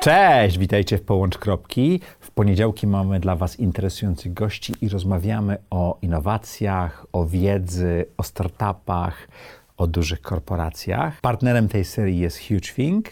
Cześć, witajcie w Połącz Kropki. W poniedziałki mamy dla Was interesujących gości i rozmawiamy o innowacjach, o wiedzy, o startupach, o dużych korporacjach. Partnerem tej serii jest HugeThink,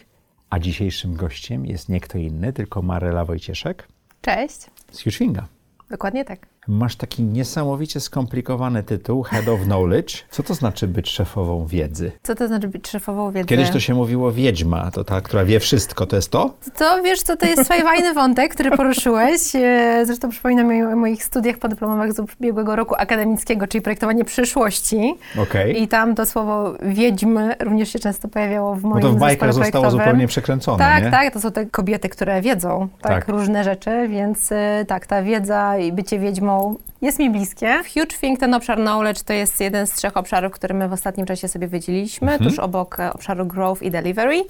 a dzisiejszym gościem jest nie kto inny, tylko Marela Wojcieszek Cześć. z HugeThinka. Dokładnie tak. Masz taki niesamowicie skomplikowany tytuł, Head of Knowledge. Co to znaczy być szefową wiedzy? Co to znaczy być szefową wiedzy? Kiedyś to się mówiło wiedźma, to ta, która wie wszystko, to jest to? To wiesz co, to jest fajny wątek, który poruszyłeś. E, Zresztą przypominam mi o moich studiach podyplomowych z ubiegłego roku akademickiego, czyli projektowanie przyszłości. Okej. I tam to słowo wiedźmy również się często pojawiało w moim to w bajkach zostało zupełnie przekręcone, Tak, nie? tak, to są te kobiety, które wiedzą tak, Tak. różne rzeczy, więc e, tak, ta wiedza i bycie wiedźmą jest mi bliskie. W Huge Think ten obszar knowledge to jest jeden z trzech obszarów, który my w ostatnim czasie sobie wydzieliliśmy, Mhm. tuż obok e, obszaru growth i delivery.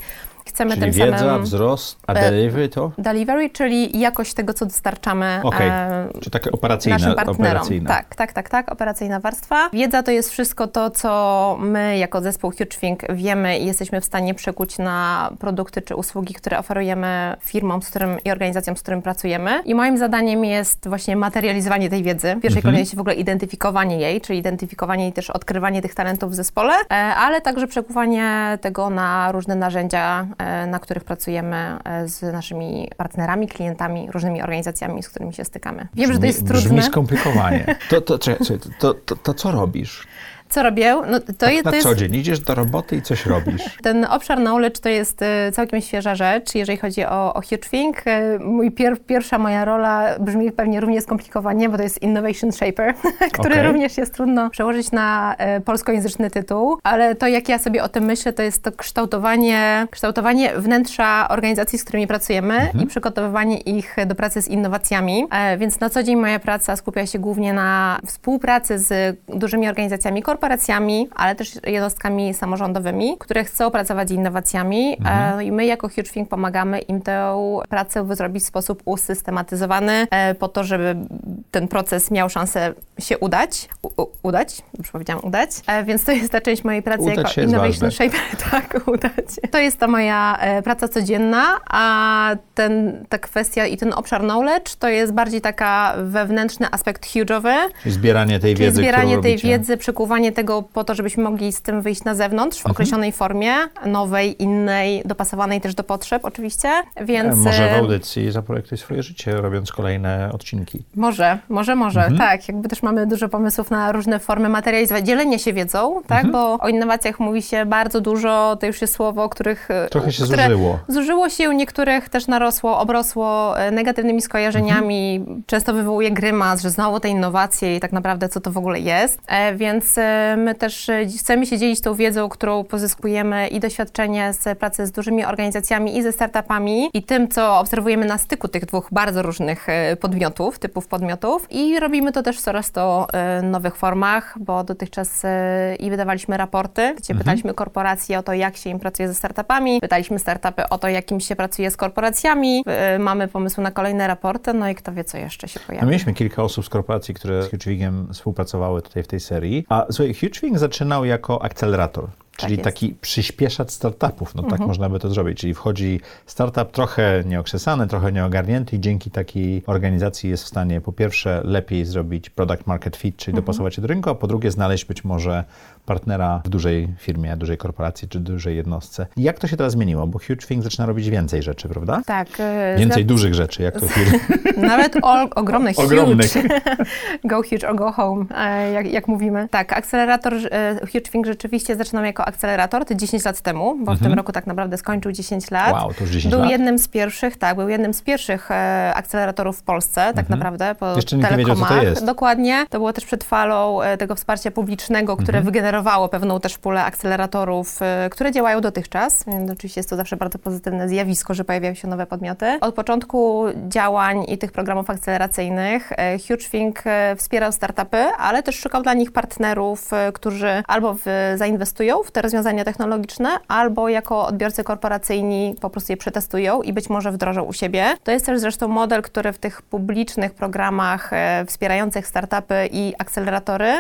Chcemy Czyli tym wiedza, samym... wzrost, a e, delivery to? Delivery, czyli jakość tego, co dostarczamy Okej, e, Czy takie operacyjne? naszym partnerom. operacyjne. Tak, tak, tak, tak, operacyjna warstwa. Wiedza to jest wszystko to, co my jako zespół HugeThink wiemy i jesteśmy w stanie przekuć na produkty czy usługi, które oferujemy firmom z którym, i organizacjom, z którymi pracujemy. I moim zadaniem jest właśnie materializowanie tej wiedzy. W pierwszej kolejności w ogóle identyfikowanie jej, czyli identyfikowanie i też odkrywanie tych talentów w zespole, e, ale także przekuwanie tego na różne narzędzia, na których pracujemy e, z naszymi partnerami, klientami, różnymi organizacjami, z którymi się stykamy. Wiem, że to Brzmi- jest Brzmi trudne. skomplikowanie. To, to, czekaj, czekaj, to, to, to co robisz? Co robię? No, to, je, Na to jest co dzień idziesz do roboty i coś robisz. ten obszar knowledge to jest e, całkiem świeża rzecz, jeżeli chodzi o, o HugeThink. E, Mój pier, pierwsza moja rola brzmi pewnie równie skomplikowanie, bo to jest Innovation Shaper, który Okej. również jest trudno przełożyć na e, polskojęzyczny tytuł, ale to jak ja sobie o tym myślę, to jest to kształtowanie, kształtowanie wnętrza organizacji, z którymi pracujemy i przygotowywanie ich do pracy z innowacjami. Więc na co dzień moja praca skupia się głównie na współpracy z dużymi organizacjami, korporacjami, ale też jednostkami samorządowymi, które chcą pracować z innowacjami. E, i my jako HugeThink pomagamy im tę pracę zrobić w sposób usystematyzowany e, po to, żeby ten proces miał szansę się udać. U, u, udać, już powiedziałam udać. E, Więc to jest ta część mojej pracy Udać jako Innovation. Shaper. Tak, udać. To jest ta moja e, praca codzienna, a ten, ta kwestia i ten obszar knowledge to jest bardziej taka wewnętrzny aspekt huge'owy, Czyli zbieranie tej Czyli wiedzy, zbieranie tej robicie. wiedzy, przekuwanie tego po to, żebyśmy mogli z tym wyjść na zewnątrz w Mhm. określonej formie, nowej, innej, dopasowanej też do potrzeb oczywiście, E, więc... Może w e, audycji zaprojektuj swoje życie, robiąc kolejne odcinki. Może, może, może, Mhm. tak. Jakby też mamy dużo pomysłów na różne formy materializowania, dzielenie się wiedzą, tak, Mhm. bo o innowacjach mówi się bardzo dużo, to już jest słowo, których... e, Trochę się które zużyło. Zużyło się, u niektórych też narosło, obrosło e, negatywnymi skojarzeniami, Mhm. często wywołuje grymas, że znowu te innowacje i tak naprawdę co to w ogóle jest. E, Więc my też chcemy się dzielić tą wiedzą, którą pozyskujemy i doświadczenie z pracy z dużymi organizacjami i ze startupami i tym, co obserwujemy na styku tych dwóch bardzo różnych podmiotów, typów podmiotów i robimy to też coraz to e, nowych formach, bo dotychczas e, i wydawaliśmy raporty, gdzie pytaliśmy korporacje o to, jak się im pracuje ze startupami, pytaliśmy startupy o to, jak im się pracuje z korporacjami, E, mamy pomysł na kolejne raporty, no i kto wie, co jeszcze się No, pojawi. mieliśmy kilka osób z korporacji, które z HugeWingiem współpracowały tutaj w tej serii. A słuchaj, HugeWing zaczynał jako akcelerator. Czyli jest. Mhm. taki przyspieszacz startupów, no tak można by to zrobić. Czyli wchodzi startup trochę nieokrzesany, trochę nieogarnięty i dzięki takiej organizacji jest w stanie po pierwsze lepiej zrobić product market fit, czyli Mhm. dopasować się do rynku, a po drugie znaleźć być może partnera w dużej firmie, dużej korporacji czy dużej jednostce. Jak to się teraz zmieniło? Bo HugeWing zaczyna robić więcej rzeczy, prawda? Tak. e, Więcej zgad- dużych rzeczy, jak to firmy. Nawet o, ogromnych, Ogromnych. huge. go huge or go home, e, jak, jak mówimy. Tak, akcelerator e, HugeThink rzeczywiście zaczynał jako akcelerator, to 10 lat temu, bo w tym roku tak naprawdę skończył 10 lat. Mhm. Wow, to już 10 był lat? jednym z pierwszych, tak, był jednym z pierwszych akceleratorów w Polsce, tak naprawdę, po Mhm. Jeszcze nikt nie wiedział, co to telekomach. jest. Dokładnie. To było też przed falą tego wsparcia publicznego, które Mhm. wygenerowało pewną też pulę akceleratorów, e, które działają dotychczas. Oczywiście jest to zawsze bardzo pozytywne zjawisko, że pojawiają się nowe podmioty. Od początku działań i tych programów akceleracyjnych e, HugeThink e, wspierał startupy, ale też szukał dla nich partnerów, którzy albo w, zainwestują w te rozwiązania technologiczne, albo jako odbiorcy korporacyjni po prostu je przetestują i być może wdrożą u siebie. To jest też zresztą model, który w tych publicznych programach wspierających startupy i akceleratory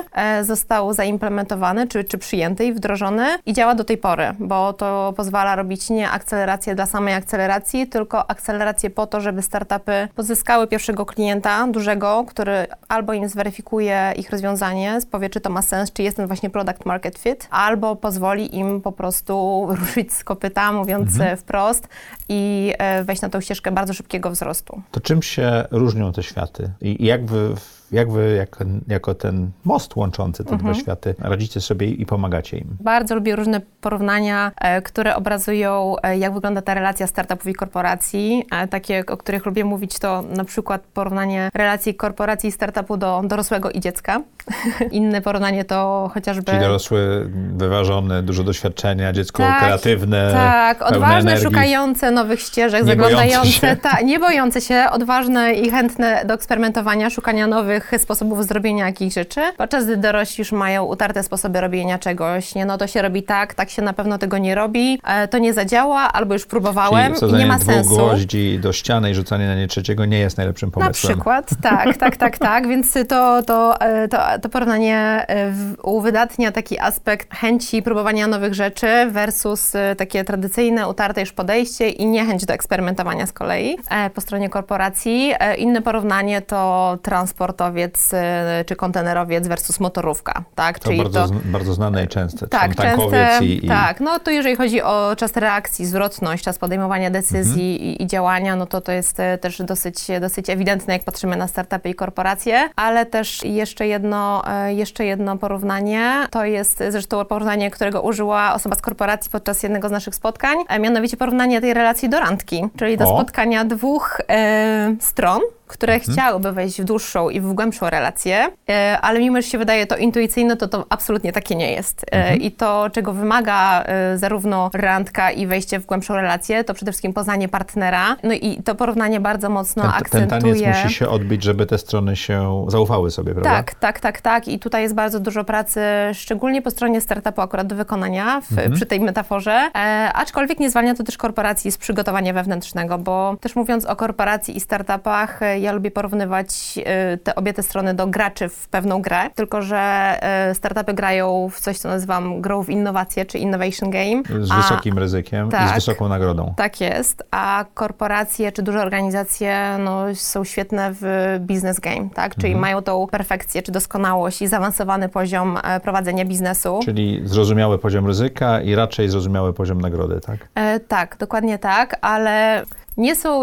został zaimplementowany, czy, czy przyjęty i wdrożony i działa do tej pory, bo to pozwala robić nie akcelerację dla samej akceleracji, tylko akcelerację po to, żeby startupy pozyskały pierwszego klienta dużego, który albo im zweryfikuje ich rozwiązanie, powie, czy to ma sens, czy jest ten właśnie product market fit, albo pozwoli im po prostu ruszyć z kopyta, mówiąc mhm. wprost, i e, wejść na tą ścieżkę bardzo szybkiego wzrostu. To czym się różnią te światy? I jak wy jak wy jako, jako ten most łączący te mhm. dwa światy radzicie sobie i pomagacie im? Bardzo lubię różne porównania, e, które obrazują, e, jak wygląda ta relacja startupów i korporacji. E, takie, o których lubię mówić, to na przykład porównanie relacji korporacji i startupu do dorosłego i dziecka. Inne porównanie to chociażby... Czyli dorosły, wyważony, dużo doświadczenia, dziecko tak, kreatywne, Tak, odważne, energii. szukające nowych ścieżek, nie zaglądające, ta, nie bojące się, odważne i chętne do eksperymentowania, szukania nowych nowych sposobów zrobienia jakichś rzeczy, podczas gdy dorośli już mają utarte sposoby robienia czegoś. Nie, no to się robi tak, tak się na pewno tego nie robi, e, to nie zadziała, albo już próbowałem i nie ma sensu. gwoździ do ściany i rzucanie na nie trzeciego nie jest najlepszym pomysłem. Na przykład, tak, tak, tak, tak, więc to, to, e, to, to porównanie e, uwydatnia taki aspekt chęci próbowania nowych rzeczy versus takie tradycyjne, utarte już podejście i niechęć do eksperymentowania z kolei po stronie korporacji. Inne porównanie to transportowe y, czy kontenerowiec versus motorówka, tak? To Czyli bardzo, to bardzo znane i częste. Tak, częste, i, i... tak. No to jeżeli chodzi o czas reakcji, zwrotność, czas podejmowania decyzji mhm. i, i, działania, no to to jest y, też dosyć, dosyć ewidentne, jak patrzymy na startupy i korporacje, ale też jeszcze jedno, y, jeszcze jedno porównanie, to jest zresztą porównanie, którego użyła osoba z korporacji podczas jednego z naszych spotkań, a mianowicie porównanie tej relacji do randki, czyli do o. spotkania dwóch e, stron, które mhm. chciałyby wejść w dłuższą i w głębszą relację, e, ale mimo, że się wydaje to intuicyjne, to to absolutnie takie nie jest. E, mhm. I to, czego wymaga e, zarówno randka i wejście w głębszą relację, to przede wszystkim poznanie partnera. No i to porównanie bardzo mocno ten, akcentuje... Ten taniec musi się odbić, żeby te strony się zaufały sobie, prawda? Tak, tak, tak, tak. I tutaj jest bardzo dużo pracy, szczególnie po stronie startupu akurat do wykonania w, mhm. przy tej metaforze. E, aczkolwiek nie zwalnia to też korporacji z przygotowania wewnętrznego, bo też mówiąc o korporacji i startupach, ja lubię porównywać y, te obie te strony do graczy w pewną grę, tylko że y, startupy grają w coś, co nazywam grą w innowacje, czy innovation game. Z wysokim ryzykiem tak, i z tak. wysoką nagrodą. Tak jest, a korporacje czy duże organizacje no, są świetne w business game, tak? Czyli mhm. mają tą perfekcję czy doskonałość i zaawansowany poziom e, prowadzenia biznesu. Czyli zrozumiały poziom ryzyka i raczej zrozumiały poziom nagrody, tak? E, tak, dokładnie tak, ale nie są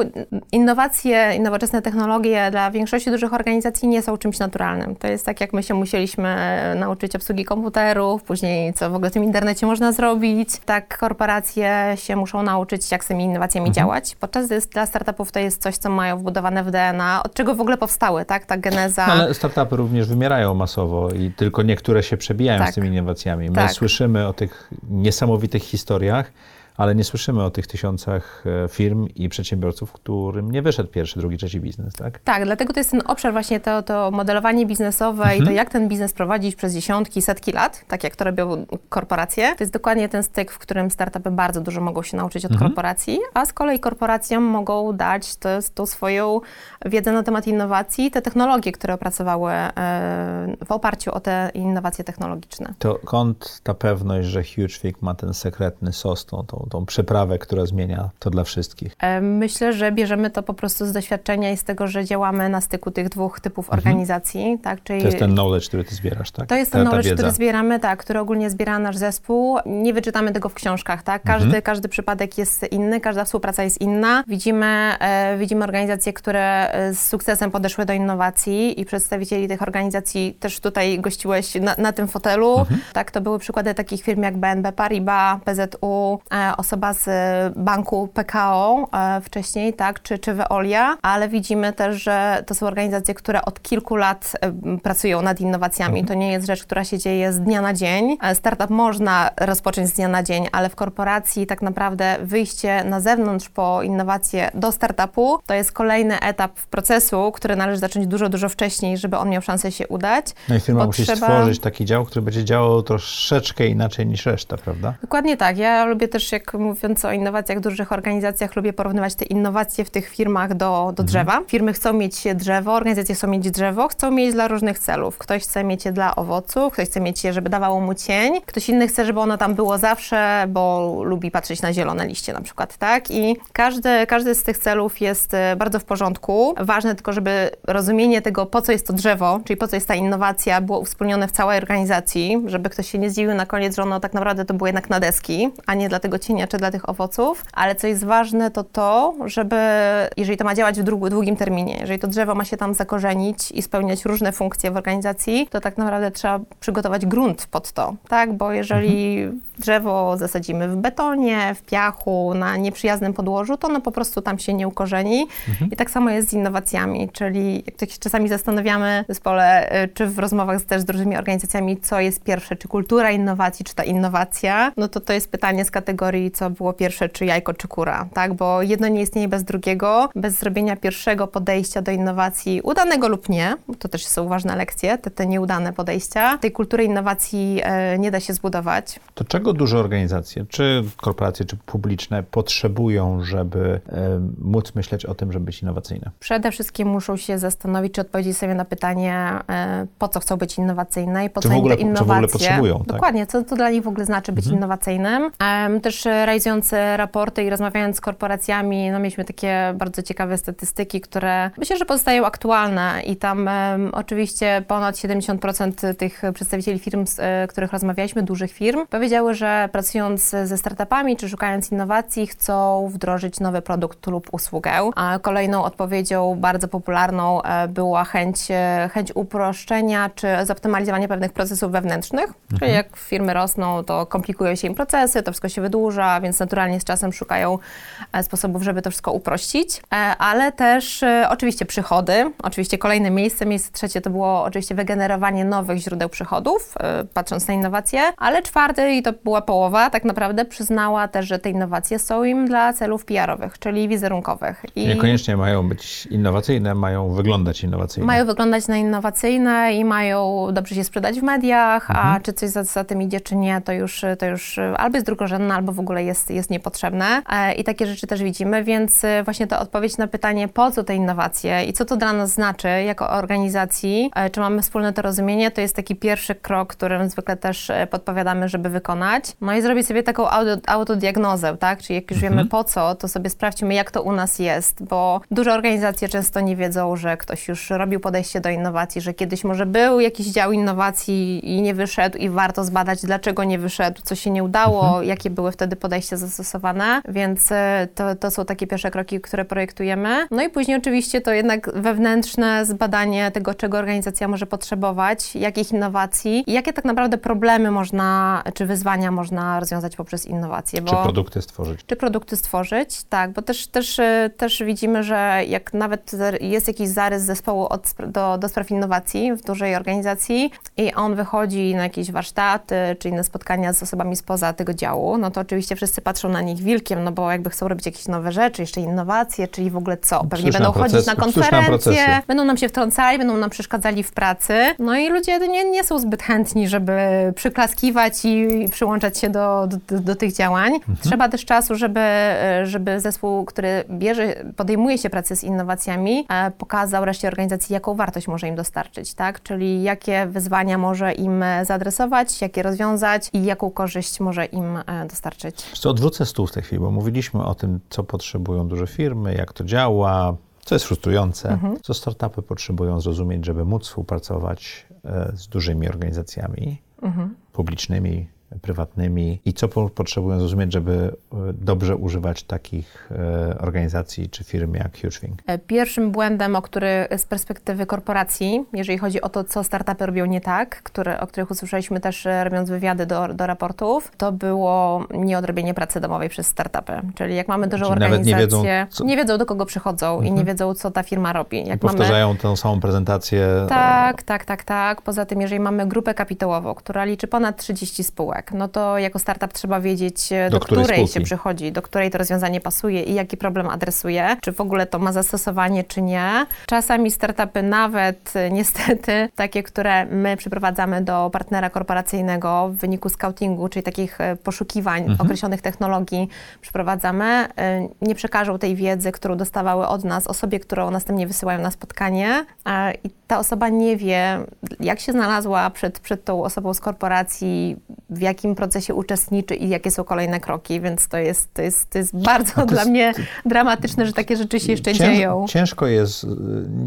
innowacje, nowoczesne technologie dla większości dużych organizacji nie są czymś naturalnym. To jest tak, jak my się musieliśmy e, nauczyć obsługi komputerów, później co w ogóle w tym internecie można zrobić. Tak korporacje się muszą nauczyć, jak z tymi innowacjami mhm. działać. Podczas gdy dla startupów to jest coś, co mają wbudowane w DNA, od czego w ogóle powstały, tak? Ta geneza. No, ale startupy również wymierają masowo i tylko niektóre się przebijają tak. z tymi innowacjami. My tak. słyszymy o tych niesamowitych historiach, ale nie słyszymy o tych tysiącach e, firm i przedsiębiorców, którym nie wyszedł pierwszy, drugi, trzeci biznes, tak? Tak, dlatego to jest ten obszar właśnie to, to modelowanie biznesowe mhm. i to, mhm. jak ten biznes prowadzić przez dziesiątki, setki lat, tak jak to robią korporacje. To jest dokładnie ten styk, w którym startupy bardzo dużo mogą się nauczyć od mhm. korporacji, a z kolei korporacjom mogą dać to, tą swoją wiedzę na temat innowacji, te technologie, które opracowały e, w oparciu o te innowacje technologiczne. To kąt ta pewność, że HugeFig ma ten sekretny sos, tą, tą tą, przyprawę, która zmienia to dla wszystkich? E, myślę, że bierzemy to po prostu z doświadczenia i z tego, że działamy na styku tych dwóch typów mhm. organizacji. Tak? Czyli to jest ten knowledge, który ty zbierasz, tak? To jest ten ta, knowledge, ta który zbieramy, tak, który ogólnie zbiera nasz zespół. Nie wyczytamy tego w książkach, tak? Każdy, mhm. każdy przypadek jest inny, każda współpraca jest inna. Widzimy, e, widzimy organizacje, które e, z sukcesem podeszły do innowacji i przedstawicieli tych organizacji też tutaj gościłeś na, na tym fotelu. Mhm. Tak, to były przykłady takich firm jak BNB Paribas, PZU, e, osoba z banku PKO e, wcześniej, tak, czy, czy Veolia, ale widzimy też, że to są organizacje, które od kilku lat e, pracują nad innowacjami. Mhm. To nie jest rzecz, która się dzieje z dnia na dzień. Startup można rozpocząć z dnia na dzień, ale w korporacji tak naprawdę wyjście na zewnątrz po innowacje do startupu to jest kolejny etap procesu, który należy zacząć dużo, dużo wcześniej, żeby on miał szansę się udać. No i firma musi stworzyć taki dział, który będzie działał troszeczkę inaczej niż reszta, prawda? Dokładnie tak. Ja lubię też, jak mówiąc o innowacjach w dużych organizacjach, lubię porównywać te innowacje w tych firmach do, do mhm. drzewa. Firmy chcą mieć drzewo, organizacje chcą mieć drzewo, chcą mieć dla różnych celów. Ktoś chce mieć je dla owoców, ktoś chce mieć je, żeby dawało mu cień, ktoś inny chce, żeby ono tam było zawsze, bo lubi patrzeć na zielone liście na przykład, tak? I każdy, każdy z tych celów jest e, bardzo w porządku. Ważne tylko, żeby rozumienie tego, po co jest to drzewo, czyli po co jest ta innowacja, było uwspólnione w całej organizacji, żeby ktoś się nie zdziwił na koniec, że ono tak naprawdę to było jednak na deski, a nie dla tego cienia czy dla tych owoców. Ale co jest ważne, to to, żeby, jeżeli to ma działać w długim terminie, jeżeli to drzewo ma się tam zakorzenić i spełniać różne funkcje w organizacji, to tak naprawdę trzeba przygotować grunt pod to, tak? Bo jeżeli mhm drzewo zasadzimy w betonie, w piachu, na nieprzyjaznym podłożu, to ono po prostu tam się nie ukorzeni. Mhm. I tak samo jest z innowacjami, czyli jak tak się czasami zastanawiamy w zespole, y, czy w rozmowach też z dużymi organizacjami, co jest pierwsze, czy kultura innowacji, czy ta innowacja, no to to jest pytanie z kategorii, co było pierwsze, czy jajko, czy kura, tak? Bo jedno nie istnieje bez drugiego, bez zrobienia pierwszego podejścia do innowacji, udanego lub nie, to też są ważne lekcje, te, te nieudane podejścia, tej kultury innowacji e, nie da się zbudować. To czego czego duże organizacje, czy korporacje, czy publiczne potrzebują, żeby e, móc myśleć o tym, żeby być innowacyjne? Przede wszystkim muszą się zastanowić, czy odpowiedzieć sobie na pytanie, e, po co chcą być innowacyjne i po czy co w ogóle, innowacje. Czy w ogóle potrzebują, tak? Dokładnie, co to dla nich w ogóle znaczy być mhm. innowacyjnym. Też realizując raporty i rozmawiając z korporacjami, no mieliśmy takie bardzo ciekawe statystyki, które myślę, że pozostają aktualne i tam oczywiście ponad 70% tych przedstawicieli firm, z e, których rozmawialiśmy, dużych firm, powiedziały, że pracując ze startupami czy szukając innowacji, chcą wdrożyć nowy produkt lub usługę. A kolejną odpowiedzią bardzo popularną e, była chęć, e, chęć uproszczenia czy zoptymalizowania pewnych procesów wewnętrznych. Mhm. Czyli jak firmy rosną, to komplikują się im procesy, to wszystko się wydłuża, więc naturalnie z czasem szukają e, sposobów, żeby to wszystko uprościć. Ale też oczywiście przychody, oczywiście kolejne miejsce, miejsce trzecie to było oczywiście wygenerowanie nowych źródeł przychodów, patrząc na innowacje, ale czwarte i to była połowa tak naprawdę przyznała też, że te innowacje są im dla celów PR-owych, czyli wizerunkowych. I Niekoniecznie mają być innowacyjne, mają wyglądać innowacyjne. Mają wyglądać na innowacyjne i mają dobrze się sprzedać w mediach, mhm. a czy coś za, za tym idzie, czy nie, to już, to już albo jest drugorzędne, albo w ogóle jest, jest niepotrzebne. E, I takie rzeczy też widzimy, więc e, właśnie ta odpowiedź na pytanie, po co te innowacje i co to dla nas znaczy jako organizacji, e, czy mamy wspólne to rozumienie, to jest taki pierwszy krok, którym zwykle też podpowiadamy, żeby wykonać. No i zrobić sobie taką autodiagnozę, tak? Czyli jak już mhm. wiemy po co, to sobie sprawdźmy, jak to u nas jest, bo duże organizacje często nie wiedzą, że ktoś już robił podejście do innowacji, że kiedyś może był jakiś dział innowacji i nie wyszedł i warto zbadać, dlaczego nie wyszedł, co się nie udało, mhm. jakie były wtedy podejścia zastosowane, więc e, to, to są takie pierwsze kroki, które projektujemy. No i później oczywiście to jednak wewnętrzne zbadanie tego, czego organizacja może potrzebować, jakich innowacji i jakie tak naprawdę problemy można, czy wyzwania można można rozwiązać poprzez innowacje. Bo, czy produkty stworzyć. Czy produkty stworzyć, tak, bo też, też, e, też widzimy, że jak nawet jest jakiś zarys zespołu od, do, do spraw innowacji w dużej organizacji i on wychodzi na jakieś warsztaty czy inne spotkania z osobami spoza tego działu, no to oczywiście wszyscy patrzą na nich wilkiem, no bo jakby chcą robić jakieś nowe rzeczy, jeszcze innowacje, czyli w ogóle co? Pewnie będą proces, chodzić na konferencje, będą nam się wtrącali, będą nam przeszkadzali w pracy. No i ludzie nie, nie są zbyt chętni, żeby przyklaskiwać i przyłączać się się do, do, do tych działań. Mhm. Trzeba też czasu, żeby, żeby zespół, który bierze, podejmuje się pracy z innowacjami, e, pokazał reszcie organizacji, jaką wartość może im dostarczyć, tak? Czyli jakie wyzwania może im zaadresować, jakie rozwiązać i jaką korzyść może im e, dostarczyć. Co odwrócę stół w tej chwili, bo mówiliśmy o tym, co potrzebują duże firmy, jak to działa, co jest frustrujące, mhm. co startupy potrzebują zrozumieć, żeby móc współpracować e, z dużymi organizacjami mhm. publicznymi, prywatnymi i co po, potrzebują zrozumieć, żeby e, dobrze używać takich e, organizacji czy firm jak HugeThing? Pierwszym błędem, o który z perspektywy korporacji, jeżeli chodzi o to, co startupy robią nie tak, które, o których usłyszeliśmy też robiąc wywiady do, do raportów, to było nieodrobienie pracy domowej przez startupy. Czyli jak mamy dużą Czyli organizację, nie wiedzą, co... nie wiedzą, do kogo przychodzą mhm. i nie mhm. wiedzą, co ta firma robi. Jak I powtarzają mamy... tę samą prezentację. Tak, tak, tak, tak. Poza tym, jeżeli mamy grupę kapitałową, która liczy ponad 30 spółek, no to jako startup trzeba wiedzieć, do, do której, której się przychodzi, do której to rozwiązanie pasuje i jaki problem adresuje, czy w ogóle to ma zastosowanie, czy nie. Czasami startupy nawet niestety takie, które my przyprowadzamy do partnera korporacyjnego w wyniku scoutingu, czyli takich e, poszukiwań mhm. określonych technologii przyprowadzamy, e, nie przekażą tej wiedzy, którą dostawały od nas osobie, którą następnie wysyłają na spotkanie i ta osoba nie wie, jak się znalazła przed, przed tą osobą z korporacji, w jakim procesie uczestniczy i jakie są kolejne kroki, więc to jest, to jest, to jest bardzo to dla jest, mnie dramatyczne, że takie rzeczy się jeszcze cięż, dzieją. Ciężko jest,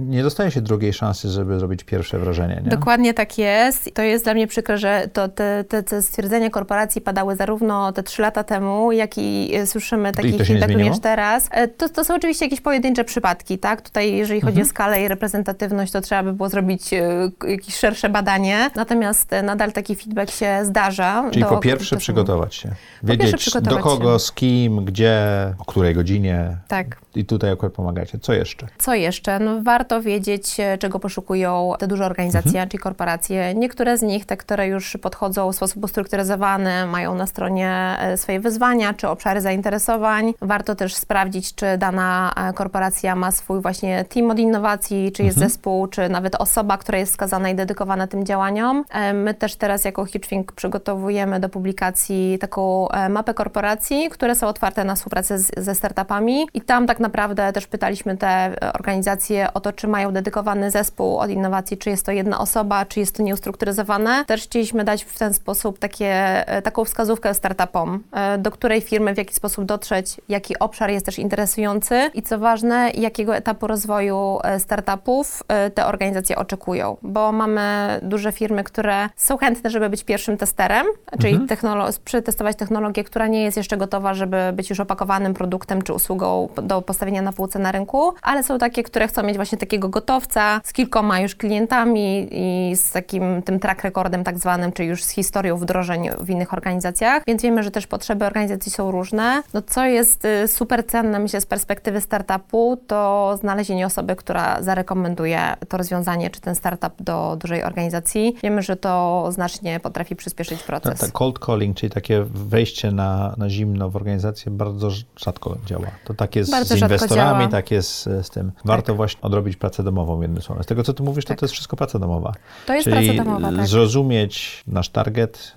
nie dostaje się drugiej szansy, żeby zrobić pierwsze wrażenie. Nie? Dokładnie tak jest. To jest dla mnie przykre, że to te, te, te stwierdzenia korporacji padały zarówno te trzy lata temu, jak i słyszymy takich feedback również teraz. E, to, to są oczywiście jakieś pojedyncze przypadki, tak? Tutaj jeżeli chodzi mhm. o skalę i reprezentatywność, to trzeba by było zrobić e, jakieś szersze badanie. Natomiast e, nadal taki feedback się zdarza. Czyli do, po pierwsze do, przygotować się. Wiedzieć przygotować do kogo, się. z kim, gdzie, o której godzinie. Tak. I tutaj akurat pomagacie. Co jeszcze? Co jeszcze? No, warto wiedzieć, czego poszukują te duże organizacje, mhm. czyli korporacje. Niektóre z nich, te, które już podchodzą w sposób ustrukturyzowany, mają na stronie swoje wyzwania czy obszary zainteresowań. Warto też sprawdzić, czy dana korporacja ma swój właśnie team od innowacji, czy jest mhm. zespół, czy nawet osoba, która jest skazana i dedykowana tym działaniom. E, my też teraz jako HugeThink przygotowujemy do publikacji taką e, mapę korporacji, które są otwarte na współpracę z, ze startupami i tam tak naprawdę też pytaliśmy te organizacje o to, czy mają dedykowany zespół od innowacji, czy jest to jedna osoba, czy jest to nieustrukturyzowane. Też chcieliśmy dać w ten sposób takie, e, taką wskazówkę startupom, do której firmy w jaki sposób dotrzeć, jaki obszar jest też interesujący i co ważne, jakiego etapu rozwoju startupów te organizacje oczekują, bo mamy duże firmy, które są chętne, żeby być pierwszym testerem, czyli mhm. technolo- przetestować technologię, która nie jest jeszcze gotowa, żeby być już opakowanym produktem czy usługą do postawienia na półce na rynku, ale są takie, które chcą mieć właśnie takiego gotowca z kilkoma już klientami i z takim tym track recordem tak zwanym, czy już z historią wdrożeń w innych organizacjach, więc wiemy, że też potrzeby organizacji są różne. No co jest y, super cenne, myślę, z perspektywy startupu, to znalezienie osoby, która zarekomenduje to rozwiązanie, czy ten startup do dużej organizacji. Wiemy, że to znacznie potrafi przyspieszyć proces. Tak, cold calling, czyli takie wejście na, na zimno w organizację bardzo rzadko działa. To tak jest bardzo z inwestorami, tak jest z tym. Warto tak. właśnie odrobić pracę domową, jednym słowem. Z tego, co ty mówisz, to tak. to jest wszystko praca domowa. To jest czyli praca domowa, tak. zrozumieć nasz target,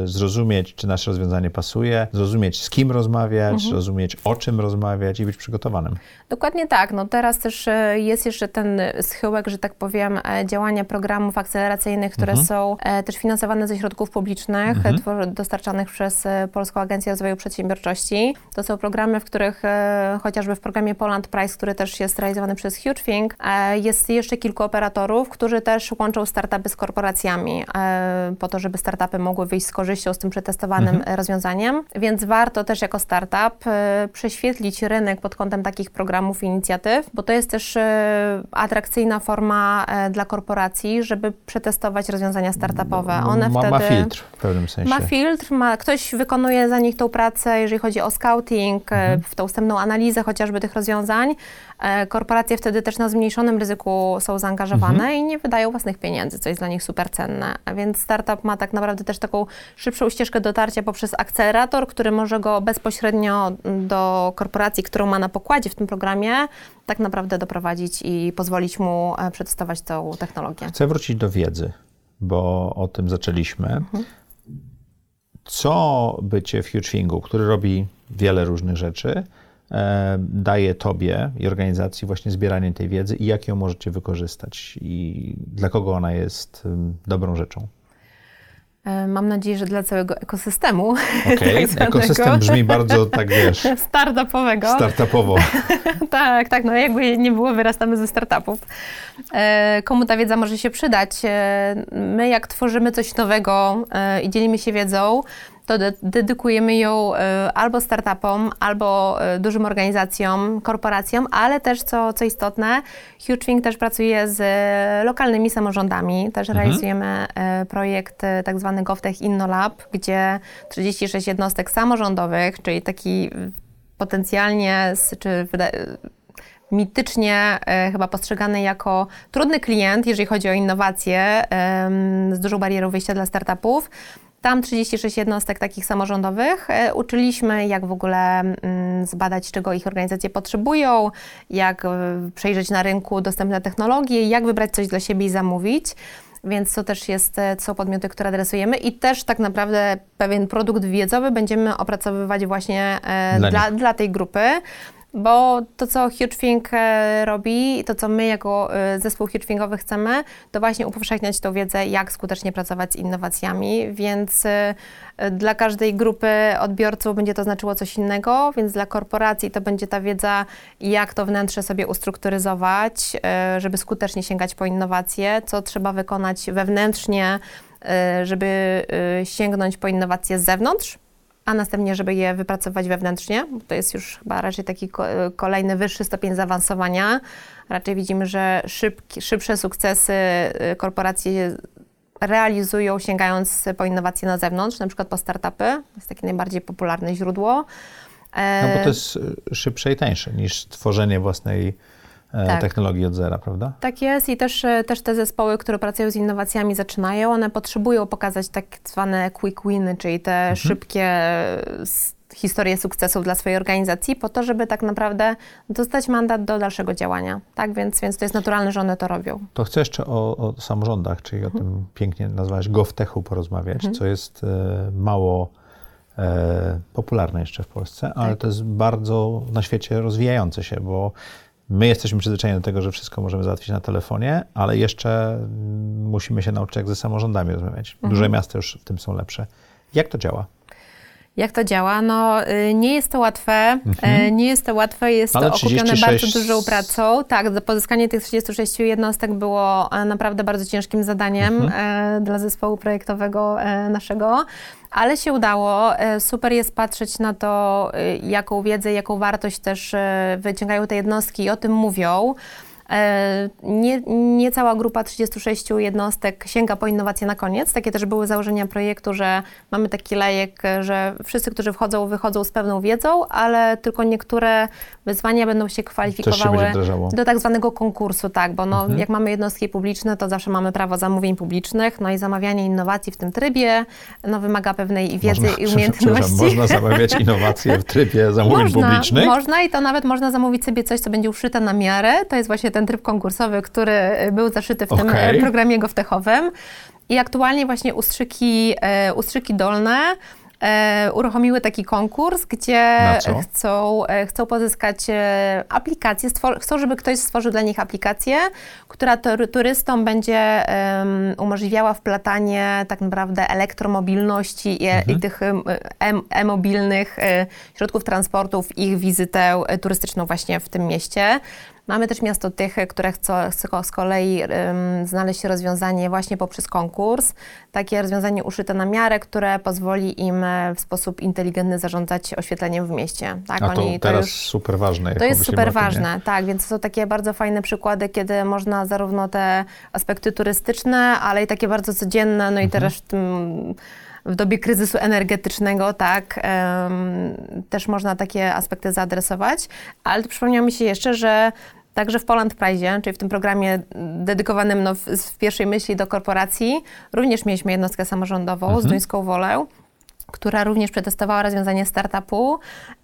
yy, zrozumieć, czy nasze rozwiązanie pasuje, zrozumieć, z kim rozmawiać, mhm. zrozumieć, o czym rozmawiać i być przygotowanym. Dokładnie tak. No teraz też e, jest jeszcze ten schyłek, że tak powiem, e, działania programów akceleracyjnych, które mhm. są e, też finansowane ze środków publicznych, mhm. dostarczanych przez Polską Agencję Rozwoju Przedsiębiorczości. To są programy, w których chociażby w programie Poland Price, który też jest realizowany przez HugeThink, jest jeszcze kilku operatorów, którzy też łączą startupy z korporacjami po to, żeby startupy mogły wyjść z korzyścią z tym przetestowanym mhm. rozwiązaniem. Więc warto też jako startup prześwietlić rynek pod kątem takich programów i inicjatyw, bo to jest też atrakcyjna forma e, dla korporacji, żeby przetestować rozwiązania startupowe. One ma, wtedy... Ma filtr w pewnym sensie. Ma filtr, ma, ktoś wykonuje za nich tą pracę, jeżeli chodzi o scouting, e, mhm. w tą wstępną analizę chociażby tych rozwiązań. E, korporacje wtedy też na zmniejszonym ryzyku są zaangażowane mhm. i nie wydają własnych pieniędzy, co jest dla nich super cenne. Więc startup ma tak naprawdę też taką szybszą ścieżkę dotarcia poprzez akcelerator, który może go bezpośrednio do korporacji, którą ma na pokładzie w tym programie, tak naprawdę doprowadzić i pozwolić mu e, przetestować tą technologię. Chcę wrócić do wiedzy, bo o tym zaczęliśmy. Mhm. Co bycie w HugeThingu, który robi wiele różnych rzeczy, e, daje Tobie i organizacji właśnie zbieranie tej wiedzy i jak ją możecie wykorzystać i dla kogo ona jest dobrą rzeczą? E, mam nadzieję, że dla całego ekosystemu. Okej, okay. tak ekosystem brzmi bardzo, tak wiesz... Startupowego. Startupowo. tak, tak, no jakby nie było, wyrastamy ze startupów. E, komu ta wiedza może się przydać? E, my jak tworzymy coś nowego i dzielimy się wiedzą, to de dedykujemy ją e, albo startupom, albo e, dużym organizacjom, korporacjom, ale też, co, co istotne, HugeThink też pracuje z lokalnymi samorządami. Też mhm. realizujemy e, projekt tak zwany GovTech InnoLab, gdzie 36 jednostek samorządowych, czyli taki potencjalnie, czy mitycznie e, chyba postrzegany jako trudny klient, jeżeli chodzi o innowacje, e, z dużą barierą wyjścia dla startupów. Tam 36 jednostek takich samorządowych. E, uczyliśmy, jak w ogóle mm, zbadać, czego ich organizacje potrzebują, jak e, przejrzeć na rynku dostępne technologie, jak wybrać coś dla siebie i zamówić. Więc to też jest, co e, podmioty, które adresujemy i też tak naprawdę pewien produkt wiedzowy będziemy opracowywać właśnie dla, dla, dla tej grupy. Bo to, co HugeThink e, robi, to, co my jako e, zespół HugeThinkowy chcemy, to właśnie upowszechniać tą wiedzę, jak skutecznie pracować z innowacjami, więc e, dla każdej grupy odbiorców będzie to znaczyło coś innego, więc dla korporacji to będzie ta wiedza, jak to wnętrze sobie ustrukturyzować, żeby skutecznie sięgać po innowacje, co trzeba wykonać wewnętrznie, żeby sięgnąć po innowacje z zewnątrz, a następnie, żeby je wypracować wewnętrznie. To jest już chyba raczej taki kolejny wyższy stopień zaawansowania. Raczej widzimy, że szybki, szybsze sukcesy y, korporacje realizują sięgając po innowacje na zewnątrz, na przykład po startupy. To jest takie najbardziej popularne źródło. No bo to jest y, szybsze i tańsze niż tworzenie własnej E, tak. technologii od zera, prawda? Tak jest i też, e, też te zespoły, które pracują z innowacjami zaczynają, one potrzebują pokazać tak zwane quick winy, czyli te mhm. szybkie historie sukcesów dla swojej organizacji, po to, żeby tak naprawdę dostać mandat do dalszego działania. Tak, więc, więc to jest naturalne, że one to robią. To chcę jeszcze o, o samorządach, czyli mhm. o tym pięknie nazwałeś GovTechu porozmawiać, mhm. co jest e, mało e, popularne jeszcze w Polsce, ale tak. to jest bardzo na świecie rozwijające się, bo My jesteśmy przyzwyczajeni do tego, że wszystko możemy załatwić na telefonie, ale jeszcze musimy się nauczyć, jak ze samorządami rozmawiać. Mhm. Duże miasta już w tym są lepsze. Jak to działa? Jak to działa? No, y, nie jest to łatwe. Mhm. Y, nie jest to łatwe, jest Ale to okupione 36... bardzo dużą pracą. Tak, pozyskanie tych 36 jednostek było e, naprawdę bardzo ciężkim zadaniem mhm. E, dla zespołu projektowego e, naszego ale się udało. Super jest patrzeć na to, jaką wiedzę, jaką wartość też wyciągają te jednostki i o tym mówią. E, nie, nie cała grupa 36 jednostek sięga po innowacje na koniec. Takie też były założenia projektu, że mamy taki lejek, że wszyscy, którzy wchodzą, wychodzą z pewną wiedzą, ale tylko niektóre wyzwania będą się kwalifikowały się do tak zwanego konkursu, tak, bo no, mhm. jak mamy jednostki publiczne, to zawsze mamy prawo zamówień publicznych, no i zamawianie innowacji w tym trybie no, wymaga pewnej wiedzy można, i umiejętności. Można zamawiać innowacje w trybie zamówień można, publicznych? Można i to nawet można zamówić sobie coś, co będzie uszyte na miarę. To jest właśnie ten ten tryb konkursowy, który był zaszyty w okay. tym e, programie GovTechowym. I aktualnie właśnie ustrzyki, e, ustrzyki dolne uruchomiły taki konkurs, gdzie chcą, chcą pozyskać aplikację, chcą, żeby ktoś stworzył dla nich aplikację, która turystom będzie umożliwiała wplatanie tak naprawdę elektromobilności i, mhm. i tych e-mobilnych środków transportu w ich wizytę turystyczną właśnie w tym mieście. Mamy też miasto Tychy, które chcą z kolei um, znaleźć rozwiązanie właśnie poprzez konkurs. Takie rozwiązanie uszyte na miarę, które pozwoli im e, w sposób inteligentny zarządzać oświetleniem w mieście. Tak, A to oni, teraz to już, super ważne. To jest super ważne, tak, więc to są takie bardzo fajne przykłady, kiedy można zarówno te aspekty turystyczne, ale i takie bardzo codzienne, no mhm. i teraz w tym w dobie kryzysu energetycznego, tak, um, też można takie aspekty zaadresować. Ale przypomniało mi się jeszcze, że Także w Poland Prize, czyli w tym programie dedykowanym no, w, w, pierwszej myśli do korporacji, również mieliśmy jednostkę samorządową mhm. z Duńską Wolę, która również przetestowała rozwiązanie startupu.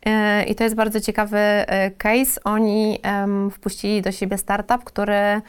Yy, I to jest bardzo ciekawy yy, case. Oni wpuścili do siebie startup, który E,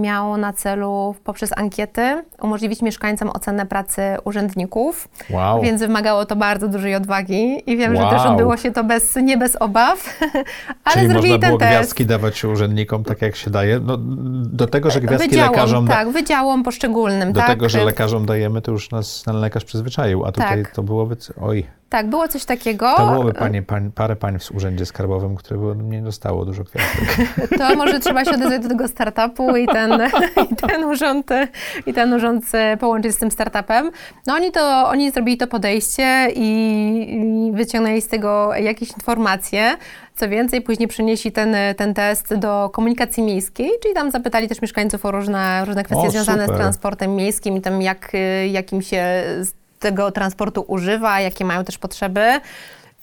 miało na celu poprzez ankiety umożliwić mieszkańcom ocenę pracy urzędników, wow. więc wymagało to bardzo dużej odwagi i wiem, wow. że też odbyło się to bez, nie bez obaw, ale Czyli zrobili można było ten gwiazdki dawać urzędnikom tak jak się daje? No, do tego, że gwiazdki wydziałom, lekarzom... Tak, wydziałom poszczególnym. Do tak? tego, że lekarzom dajemy, to już nas ten lekarz przyzwyczaił, a tutaj tak. to byłoby... Oj, Tak, było coś takiego. To byłoby panie, pań, parę pań w urzędzie skarbowym, które by nie dostało dużo kwiatek. To może trzeba się odezwać do tego startupu i ten, i ten, urząd, i ten urząd połączyć z tym startupem. No oni to, oni zrobili to podejście i, i wyciągnęli z tego jakieś informacje. Co więcej, później przynieśli ten, ten test do komunikacji miejskiej, czyli tam zapytali też mieszkańców o różne, różne kwestie O, związane z transportem miejskim i tym, jak, jakim się z tego transportu używa, jakie mają też potrzeby.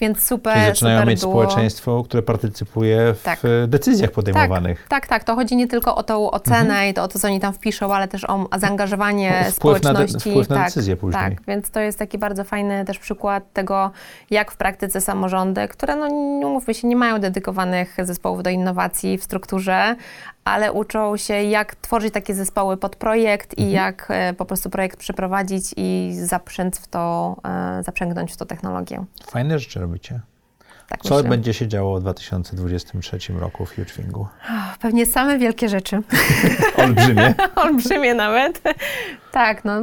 Więc super. Czyli zaczynają super mieć społeczeństwo, które partycypuje w Tak. decyzjach podejmowanych. Tak, tak, to chodzi nie tylko o tą ocenę Mhm. i to, o to, co oni tam wpiszą, ale też o zaangażowanie O wpływ na de- społeczności. wpływ na tak, decyzje później. Tak, więc to jest taki bardzo fajny też przykład tego, jak w praktyce samorządy, które, no mówmy się, nie mają dedykowanych zespołów do innowacji w strukturze, ale uczą się, jak tworzyć takie zespoły pod projekt Mhm. i jak e, po prostu projekt przeprowadzić i zaprzęc w to, e, zaprzęgnąć w to technologię. Fajne rzeczy robicie. Tak Co myślę. będzie się działo w 2023 roku w Hugefingu? Pewnie same wielkie rzeczy. Olbrzymie. Olbrzymie nawet. Tak, no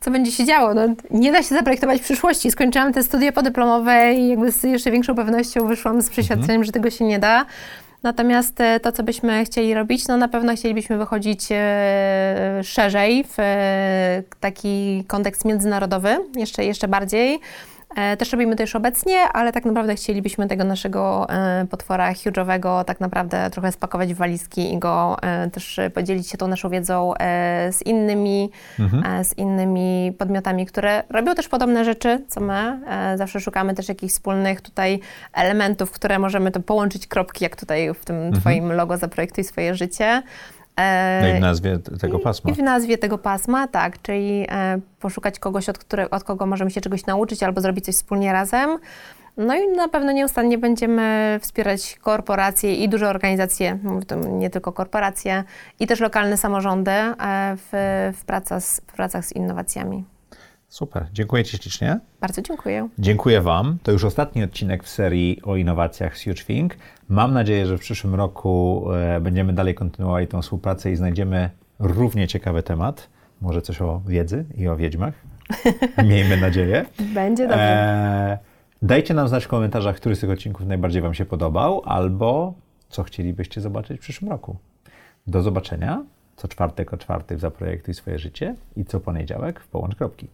co będzie się działo? No, nie da się zaprojektować przyszłości. Skończyłam te studia podyplomowe i jakby z jeszcze większą pewnością wyszłam z przeświadczeniem, że tego się nie da. Natomiast e, to, co byśmy chcieli robić, no na pewno chcielibyśmy wychodzić e, szerzej w e, taki kontekst międzynarodowy, jeszcze, jeszcze bardziej. E, Też robimy to już obecnie, ale tak naprawdę chcielibyśmy tego naszego e, potwora huge'owego tak naprawdę trochę spakować w walizki i go e, też podzielić się tą naszą wiedzą z innymi, e, z innymi podmiotami, które robią też podobne rzeczy, co my. Zawsze szukamy też jakichś wspólnych tutaj elementów, które możemy to połączyć kropki, jak tutaj w tym twoim logo zaprojektuj swoje życie. E, No i w nazwie tego pasma. i w nazwie tego pasma, tak, czyli e, poszukać kogoś, od, które, od kogo możemy się czegoś nauczyć albo zrobić coś wspólnie razem. No i na pewno nieustannie będziemy wspierać korporacje i duże organizacje, nie tylko korporacje, i też lokalne samorządy e, w, w, w pracach z innowacjami. Super. Dziękuję Ci ślicznie. Bardzo dziękuję. Dziękuję Wam. To już ostatni odcinek w serii o innowacjach z HugeThink. Mam nadzieję, że w przyszłym roku e, będziemy dalej kontynuowali tą współpracę i znajdziemy równie ciekawy temat. Może coś o wiedzy i o wiedźmach. Miejmy nadzieję. Będzie dobrze. E, dajcie nam znać w komentarzach, który z tych odcinków najbardziej Wam się podobał, albo co chcielibyście zobaczyć w przyszłym roku. Do zobaczenia co czwartek o czwartej w Zaprojektuj swoje życie i co poniedziałek w Połącz Kropki.